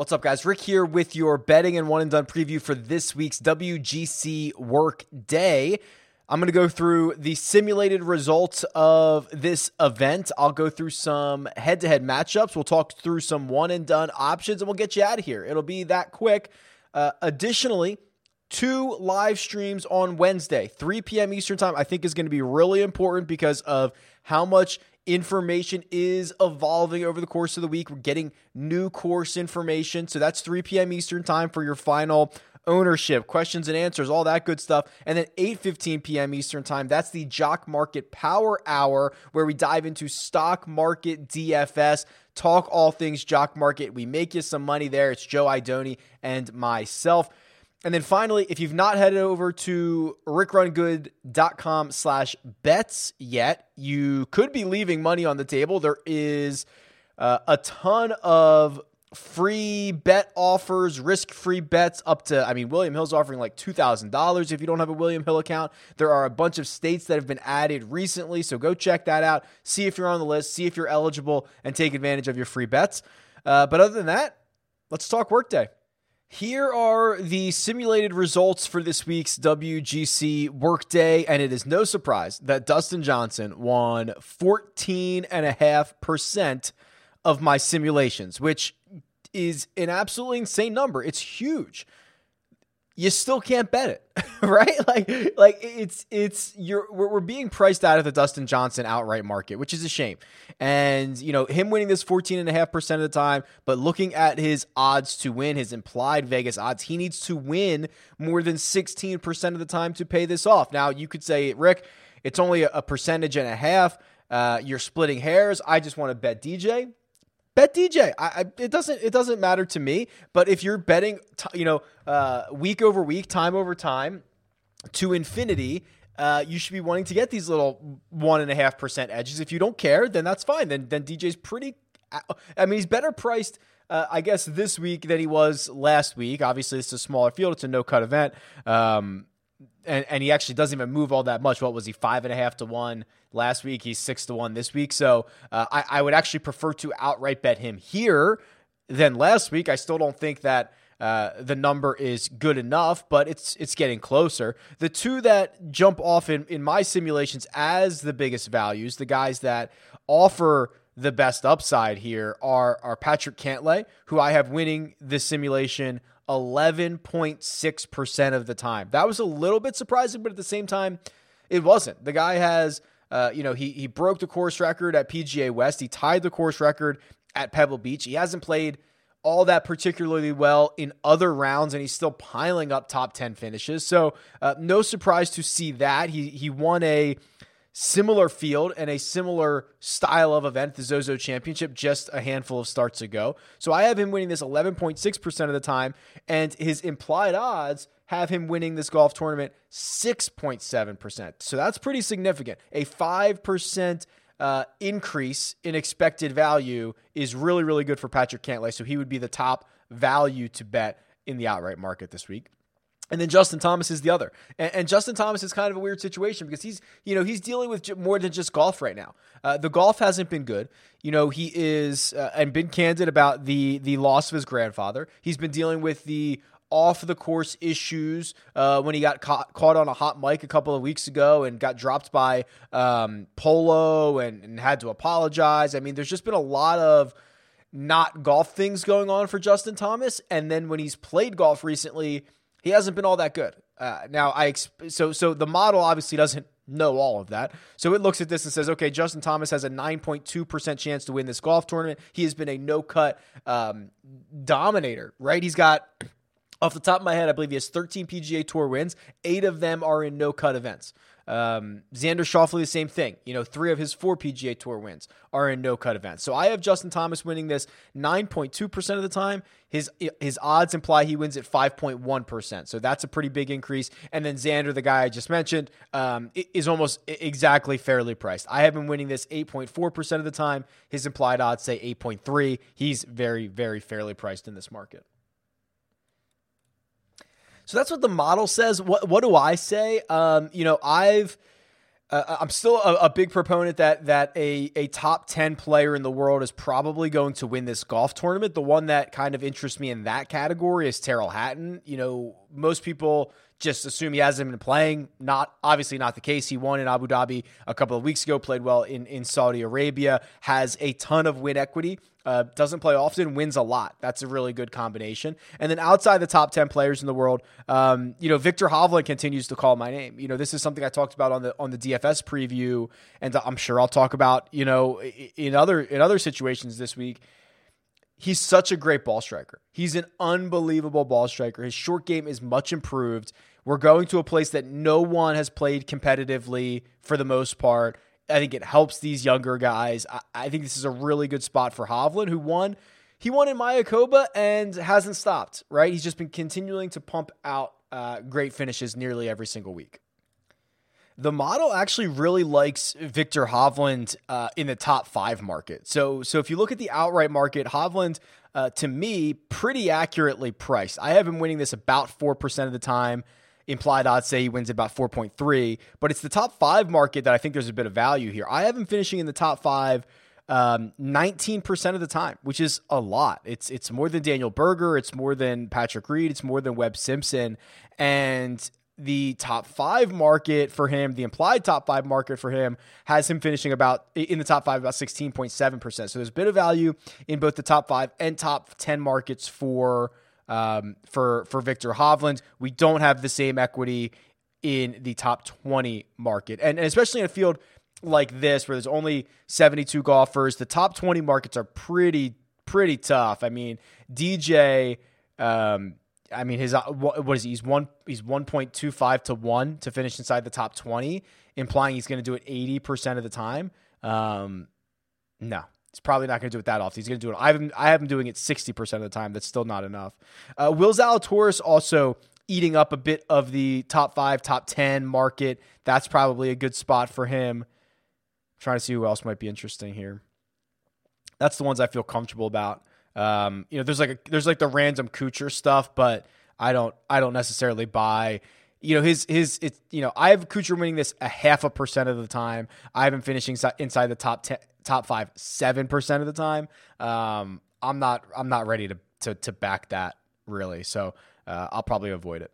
What's up, guys? Rick here with your betting and one and done preview for this week's WGC Work Day. I'm going to go through the simulated results of this event. I'll go through some head to head matchups. We'll talk through some one and done options and we'll get you out of here. It'll be that quick. Uh, additionally, two live streams on Wednesday, 3 p.m. Eastern Time, I think is going to be really important because of how much information is evolving over the course of the week. We're getting new course information. So that's 3 p.m. Eastern Time for your final ownership, questions and answers, all that good stuff. And then 8:15 p.m. Eastern Time, that's the Jock Market Power Hour where we dive into stock market DFS, talk all things jock market. We make you some money there. It's Joe Idoni and myself. And then finally, if you've not headed over to rickrungood.com slash bets yet, you could be leaving money on the table. There is uh, a ton of free bet offers, risk free bets up to, I mean, William Hill's offering like $2,000 if you don't have a William Hill account. There are a bunch of states that have been added recently, so go check that out. See if you're on the list, see if you're eligible, and take advantage of your free bets. Uh, but other than that, let's talk workday. Here are the simulated results for this week's WGC workday, and it is no surprise that Dustin Johnson won 14.5% of my simulations, which is an absolutely insane number. It's huge. You still can't bet it, right? Like, like it's it's you're we're, we're being priced out of the Dustin Johnson outright market, which is a shame. And you know him winning this 14 and a half percent of the time, but looking at his odds to win, his implied Vegas odds, he needs to win more than 16 percent of the time to pay this off. Now you could say, Rick, it's only a percentage and a half. Uh, you're splitting hairs. I just want to bet DJ bet DJ. I, I, it doesn't it doesn't matter to me. But if you're betting, t- you know, uh, week over week, time over time, to infinity. Uh, you should be wanting to get these little one and a half percent edges. If you don't care, then that's fine. Then then DJ's pretty. I mean, he's better priced, uh, I guess, this week than he was last week. Obviously, it's a smaller field; it's a no cut event. Um, and, and he actually doesn't even move all that much. What was he five and a half to one last week? He's six to one this week. So uh, I, I would actually prefer to outright bet him here than last week. I still don't think that uh, the number is good enough, but it's it's getting closer. The two that jump off in, in my simulations as the biggest values, the guys that offer the best upside here are are Patrick Cantlay, who I have winning this simulation 11.6% of the time. That was a little bit surprising, but at the same time, it wasn't. The guy has, uh, you know, he, he broke the course record at PGA West. He tied the course record at Pebble Beach. He hasn't played all that particularly well in other rounds, and he's still piling up top 10 finishes. So, uh, no surprise to see that. He, he won a similar field and a similar style of event, the Zozo Championship, just a handful of starts ago. So I have him winning this 11.6% of the time, and his implied odds have him winning this golf tournament 6.7%. So that's pretty significant. A 5% uh, increase in expected value is really, really good for Patrick Cantlay. So he would be the top value to bet in the outright market this week. And then Justin Thomas is the other. And, and, Justin Thomas is kind of a weird situation because he's, you know, he's dealing with more than just golf right now. Uh, the golf hasn't been good. You know, he is, uh, and been candid about the the loss of his grandfather. He's been dealing with the off the course issues uh, when he got caught, caught on a hot mic a couple of weeks ago and got dropped by um, Polo and, and had to apologize. I mean, there's just been a lot of not golf things going on for Justin Thomas. And then when he's played golf recently, he hasn't been all that good. Uh, now I so so the model obviously doesn't know all of that. So it looks at this and says, okay, Justin Thomas has a 9.2% chance to win this golf tournament. He has been a no cut um, dominator, right? He's got, off the top of my head, I believe he has 13 PGA Tour wins. Eight of them are in no cut events. Um, Xander Schauffele, the same thing. You know, three of his four PGA Tour wins are in no cut events. So I have Justin Thomas winning this 9.2% of the time. His his odds imply he wins at 5.1%. So that's a pretty big increase. And then Xander, the guy I just mentioned, um, is almost exactly fairly priced. I have been winning this 8.4% of the time. His implied odds say 8.3. He's very, very fairly priced in this market. So that's what the model says. What what do I say? Um, you know, I've Uh, I'm still a, a, big proponent that that a a top ten player in the world is probably going to win this golf tournament. The one that kind of interests me in that category is Tyrrell Hatton. You know, most people just assume he hasn't been playing. Not obviously not the case. He won in Abu Dhabi a couple of weeks ago, played well in, in Saudi Arabia, has a ton of win equity. Uh, doesn't play often, wins a lot. That's a really good combination. And then outside the top 10 players in the world, um, you know, Viktor Hovland continues to call my name. You know, this is something I talked about on the on the DFS preview, and I'm sure I'll talk about, you know, in other in other situations this week he's such a great ball striker. He's an unbelievable ball striker. His short game is much improved. We're going to a place that no one has played competitively for the most part. I think it helps these younger guys. I, I think this is a really good spot for Hovland, who won. He won in Mayakoba and hasn't stopped, right? He's just been continuing to pump out uh, great finishes nearly every single week. The model actually really likes Viktor Hovland uh, in the top five market. So, so if you look at the outright market, Hovland, uh, to me, pretty accurately priced. I have him winning this about 4% of the time implied odds say he wins about 4.3, but it's the top five market that I think there's a bit of value here. I have him finishing in the top five. Um, 19% of the time, which is a lot. It's it's more than Daniel Berger, it's more than Patrick Reed, it's more than Webb Simpson, and the top five market for him, the implied top five market for him, has him finishing about in the top five about 16.7%. So there's a bit of value in both the top five and top 10 markets for um, for for Viktor Hovland. We don't have the same equity in the top 20 market, and, and especially in a field like this where there's only 72 golfers, the top 20 markets are pretty pretty tough. I mean, DJ. Um, I mean, his uh, what is he? He's one. He's one point two five to one to finish inside the top twenty, implying he's going to do it eighty percent of the time. Um, no, He's probably not going to do it that often. He's going to do it. I have him, I have him doing it 60% of the time. That's still not enough. Uh, Will Zalatoris also eating up a bit of the top five, top 10 market. That's probably a good spot for him. I'm trying to see who else might be interesting here. That's the ones I feel comfortable about. Um, you know, there's like a, there's like the random Kuchar stuff, but I don't I don't necessarily buy you know his his it's you know I have Kuchar winning this a half a percent of the time. I have him finishing inside the top ten, top five seven percent of the time. Um, I'm not I'm not ready to to to back that really, so uh, I'll probably avoid it.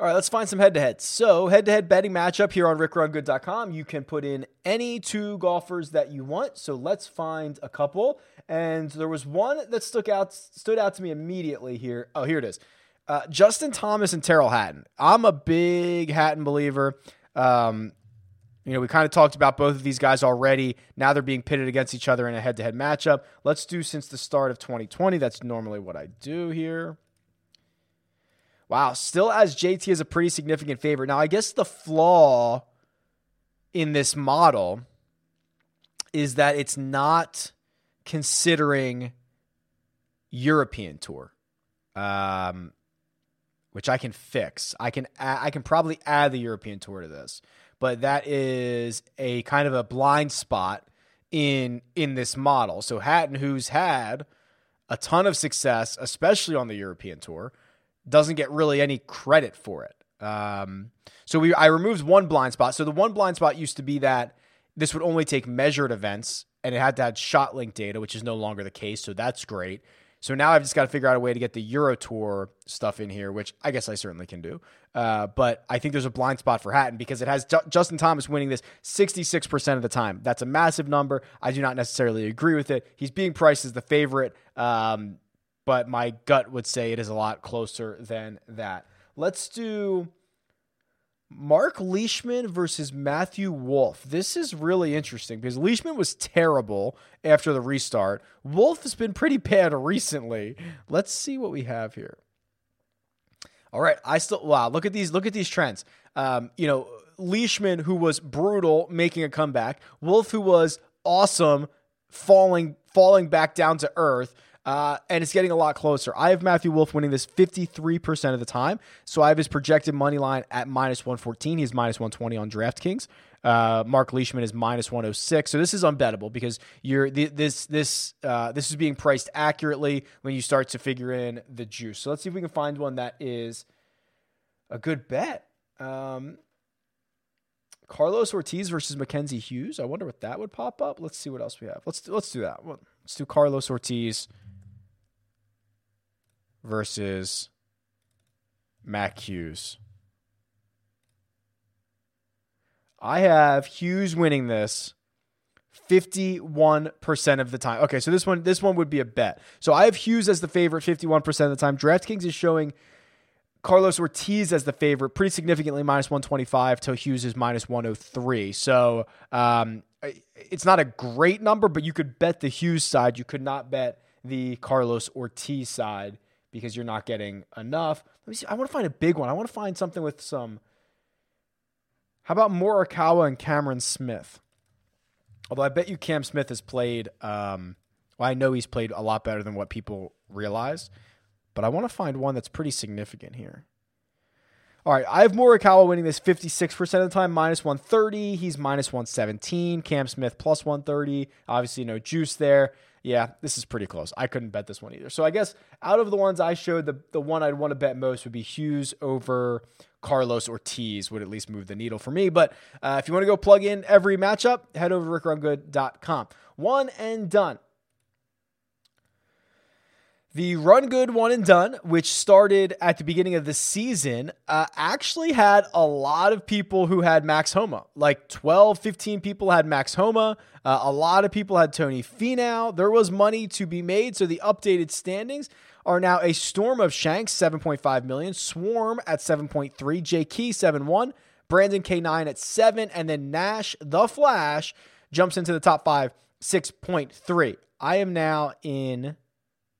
All right, let's find some head to head. So, head to head betting matchup here on rickrungood.com. You can put in any two golfers that you want. So, let's find a couple. And there was one that stuck out stood out to me immediately here. Oh, here it is. Uh, Justin Thomas and Tyrrell Hatton. I'm a big Hatton believer. Um, you know, we kind of talked about both of these guys already. Now they're being pitted against each other in a head to head matchup. Let's do since the start of 2020. That's normally what I do here. Wow, still as JT is a pretty significant favorite. Now, I guess the flaw in this model is that it's not considering European tour. Um, which I can fix. I can I can probably add the European tour to this, but that is a kind of a blind spot in in this model. So Hatton, who's had a ton of success, especially on the European tour, doesn't get really any credit for it. Um, so we I removed one blind spot. So the one blind spot used to be that this would only take measured events and it had to have shot link data, which is no longer the case. So that's great. So now I've just got to figure out a way to get the Euro Tour stuff in here, which I guess I certainly can do. Uh, but I think there's a blind spot for Hatton because it has J- Justin Thomas winning this 66% of the time. That's a massive number. I do not necessarily agree with it. He's being priced as the favorite, um, but my gut would say it is a lot closer than that. Let's do Mark Leishman versus Matthew Wolff. This is really interesting because Leishman was terrible after the restart. Wolff has been pretty bad recently. Let's see what we have here. All right, I still wow. Look at these. Look at these trends. Um, you know, Leishman who was brutal, making a comeback. Wolff, who was awesome, falling falling back down to earth. Uh, and it's getting a lot closer. I have Matthew Wolff winning this 53% of the time. So I have his projected money line at minus 114. He's minus 120 on DraftKings. Uh, Mark Leishman is minus 106. So this is unbettable because you're this this uh, this is being priced accurately when you start to figure in the juice. So let's see if we can find one that is a good bet. Um, Carlos Ortiz versus Mackenzie Hughes. I wonder what that would pop up. Let's see what else we have. Let's let's do that. Let's do Carlos Ortiz versus Mac Hughes. I have Hughes winning this 51% of the time. Okay, so this one this one would be a bet. So I have Hughes as the favorite 51% of the time. DraftKings is showing Carlos Ortiz as the favorite, pretty significantly minus 125 till Hughes is minus 103. So um, it's not a great number, but you could bet the Hughes side. You could not bet the Carlos Ortiz side because you're not getting enough. Let me see. I want to find a big one. I want to find something with some. How about Morikawa and Cameron Smith? Although I bet you Cam Smith has played. Um, well, I know he's played a lot better than what people realize, but I want to find one that's pretty significant here. All right, I have Morikawa winning this 56% of the time, minus 130. He's minus 117. Cam Smith plus 130. Obviously, no juice there. Yeah, this is pretty close. I couldn't bet this one either. So I guess out of the ones I showed, the, the one I'd want to bet most would be Hughes over Carlos Ortiz would at least move the needle for me. But uh, if you want to go plug in every matchup, head over to rickrungood.com. One and done. The Run Good One and Done, which started at the beginning of the season, uh, actually had a lot of people who had Max Homa. Like 12, 15 people had Max Homa. Uh, a lot of people had Tony Finau. There was money to be made, so the updated standings are now a Storm of Shanks, 7.5 million, Swarm at 7.3, J Key 7.1, Brandon K9 at 7, and then Nash the Flash jumps into the top five, 6.3. I am now in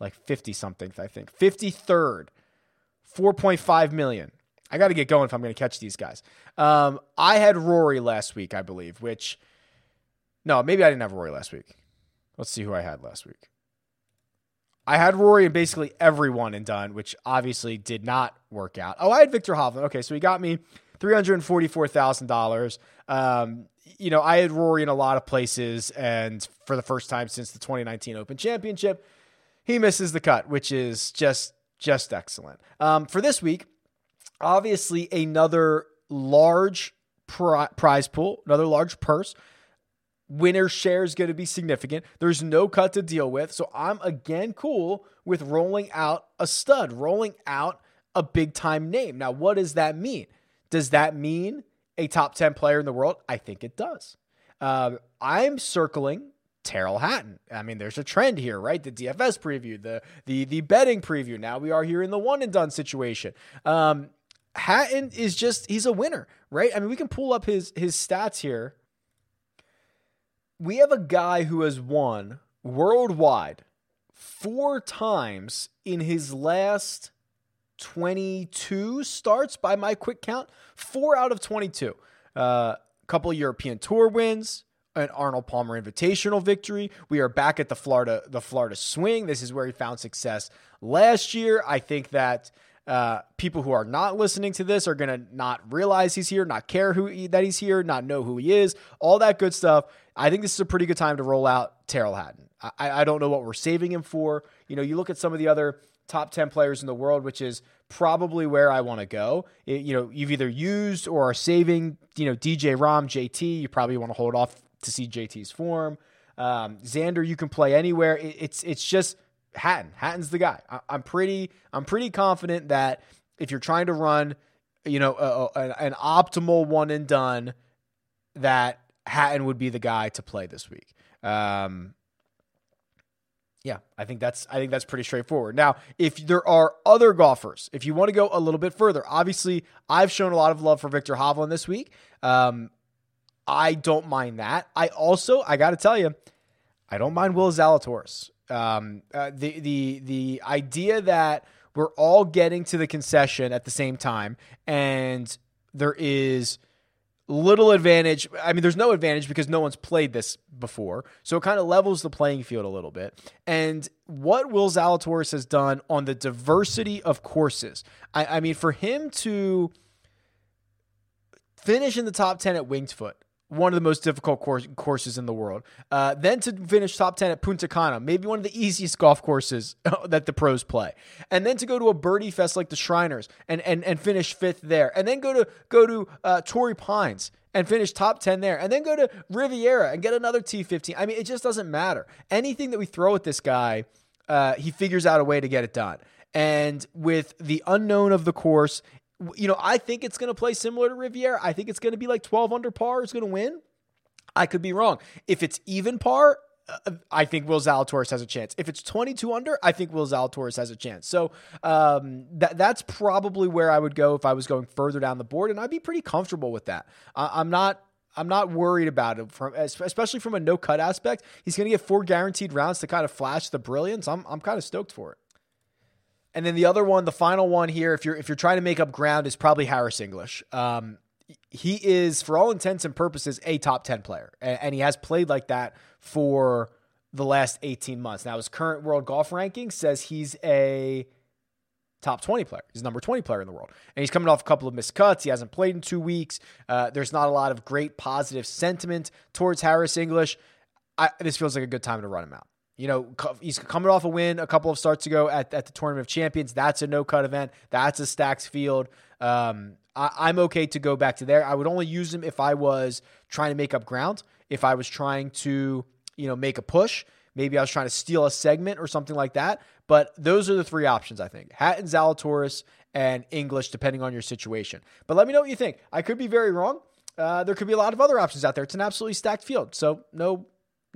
like 50 something, I think. 53rd, 4.5 million. I got to get going if I'm going to catch these guys. Um, I had Rory last week, I believe, which, no, maybe I didn't have Rory last week. Let's see who I had last week. I had Rory and basically everyone and done, which obviously did not work out. Oh, I had Viktor Hovland. Okay, so he got me $344,000. Um, you know, I had Rory in a lot of places, and for the first time since the 2019 Open Championship, he misses the cut, which is just just excellent. Um, for this week, obviously another large pri- prize pool, another large purse. Winner share is going to be significant. There's no cut to deal with, so I'm again cool with rolling out a stud, rolling out a big time name. Now, what does that mean? Does that mean a top 10 player in the world? I think it does. Uh, I'm circling Tyrrell Hatton. I mean, there's a trend here, right? The DFS preview, the the the betting preview. Now we are here in the one and done situation. Um, Hatton is just he's a winner, right? I mean, we can pull up his his stats here. We have a guy who has won worldwide four times in his last 22 starts by my quick count. Four out of 22. A uh, couple European Tour wins, an Arnold Palmer Invitational victory. We are back at the Florida the Florida Swing. This is where he found success last year. I think that uh, people who are not listening to this are going to not realize he's here, not care who he, that he's here, not know who he is, all that good stuff. I think this is a pretty good time to roll out Tyrrell Hatton. I, I don't know what we're saving him for. You know, you look at some of the other top 10 players in the world, which is probably where I want to go. It, you know, you've either used or are saving, you know, DJ Rahm, JT. You probably want to hold off to see JT's form. Um, Xander, you can play anywhere. It, it's it's just Hatton. Hatton's the guy. I, am pretty I'm pretty confident that if you're trying to run, you know, a, a, an optimal one and done, that Hatton would be the guy to play this week. Um, yeah, I think that's I think that's pretty straightforward. Now, if there are other golfers, if you want to go a little bit further, obviously I've shown a lot of love for Viktor Hovland this week. Um, I don't mind that. I also, I got to tell you, I don't mind Will Zalatoris. Um, uh, the the the idea that we're all getting to the concession at the same time, and there is little advantage. I mean, there's no advantage because no one's played this before, so it kind of levels the playing field a little bit. And what Will Zalatoris has done on the diversity of courses, I, I mean, for him to finish in the top ten at Winged Foot one of the most difficult course, courses in the world. Uh, then to finish top 10 at Punta Cana, maybe one of the easiest golf courses that the pros play. And then to go to a birdie fest like the Shriners and, and, and finish fifth there. And then go to go to uh, Torrey Pines and finish top 10 there, and then go to Riviera and get another T15. I mean, it just doesn't matter. Anything that we throw at this guy, uh, he figures out a way to get it done. And with the unknown of the course, you know, I think it's going to play similar to Riviera. I think it's going to be like 12 under par is going to win. I could be wrong. If it's even par, uh, I think Will Zalatoris has a chance. If it's 22 under, I think Will Zalatoris has a chance. So um, that that's probably where I would go if I was going further down the board, and I'd be pretty comfortable with that. I, I'm not. I'm not worried about it from especially from a no cut aspect. He's going to get four guaranteed rounds to kind of flash the brilliance. I'm I'm kind of stoked for it. And then the other one, the final one here, if you're if you're trying to make up ground, is probably Harris English. Um, he is, for all intents and purposes, a top 10 player. And he has played like that for the last 18 months. Now, his current world golf ranking says he's a top 20 player. He's number 20 player in the world. And he's coming off a couple of missed cuts. He hasn't played in two weeks. Uh, there's not a lot of great positive sentiment towards Harris English. I, this feels like a good time to run him out. You know, he's coming off a win a couple of starts ago at, at the Tournament of Champions. That's a no cut event. That's a stacks field. Um, I, am okay to go back to there. I would only use him if I was trying to make up ground, if I was trying to, you know, make a push. Maybe I was trying to steal a segment or something like that. But those are the three options, I think. Hatton, Zalatoris, and English, depending on your situation. But let me know what you think. I could be very wrong. Uh, there could be a lot of other options out there. It's an absolutely stacked field. So no,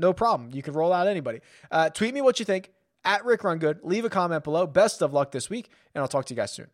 no problem. You can roll out anybody. Uh, tweet me what you think at Rick Run Good. Leave a comment below. Best of luck this week, and I'll talk to you guys soon.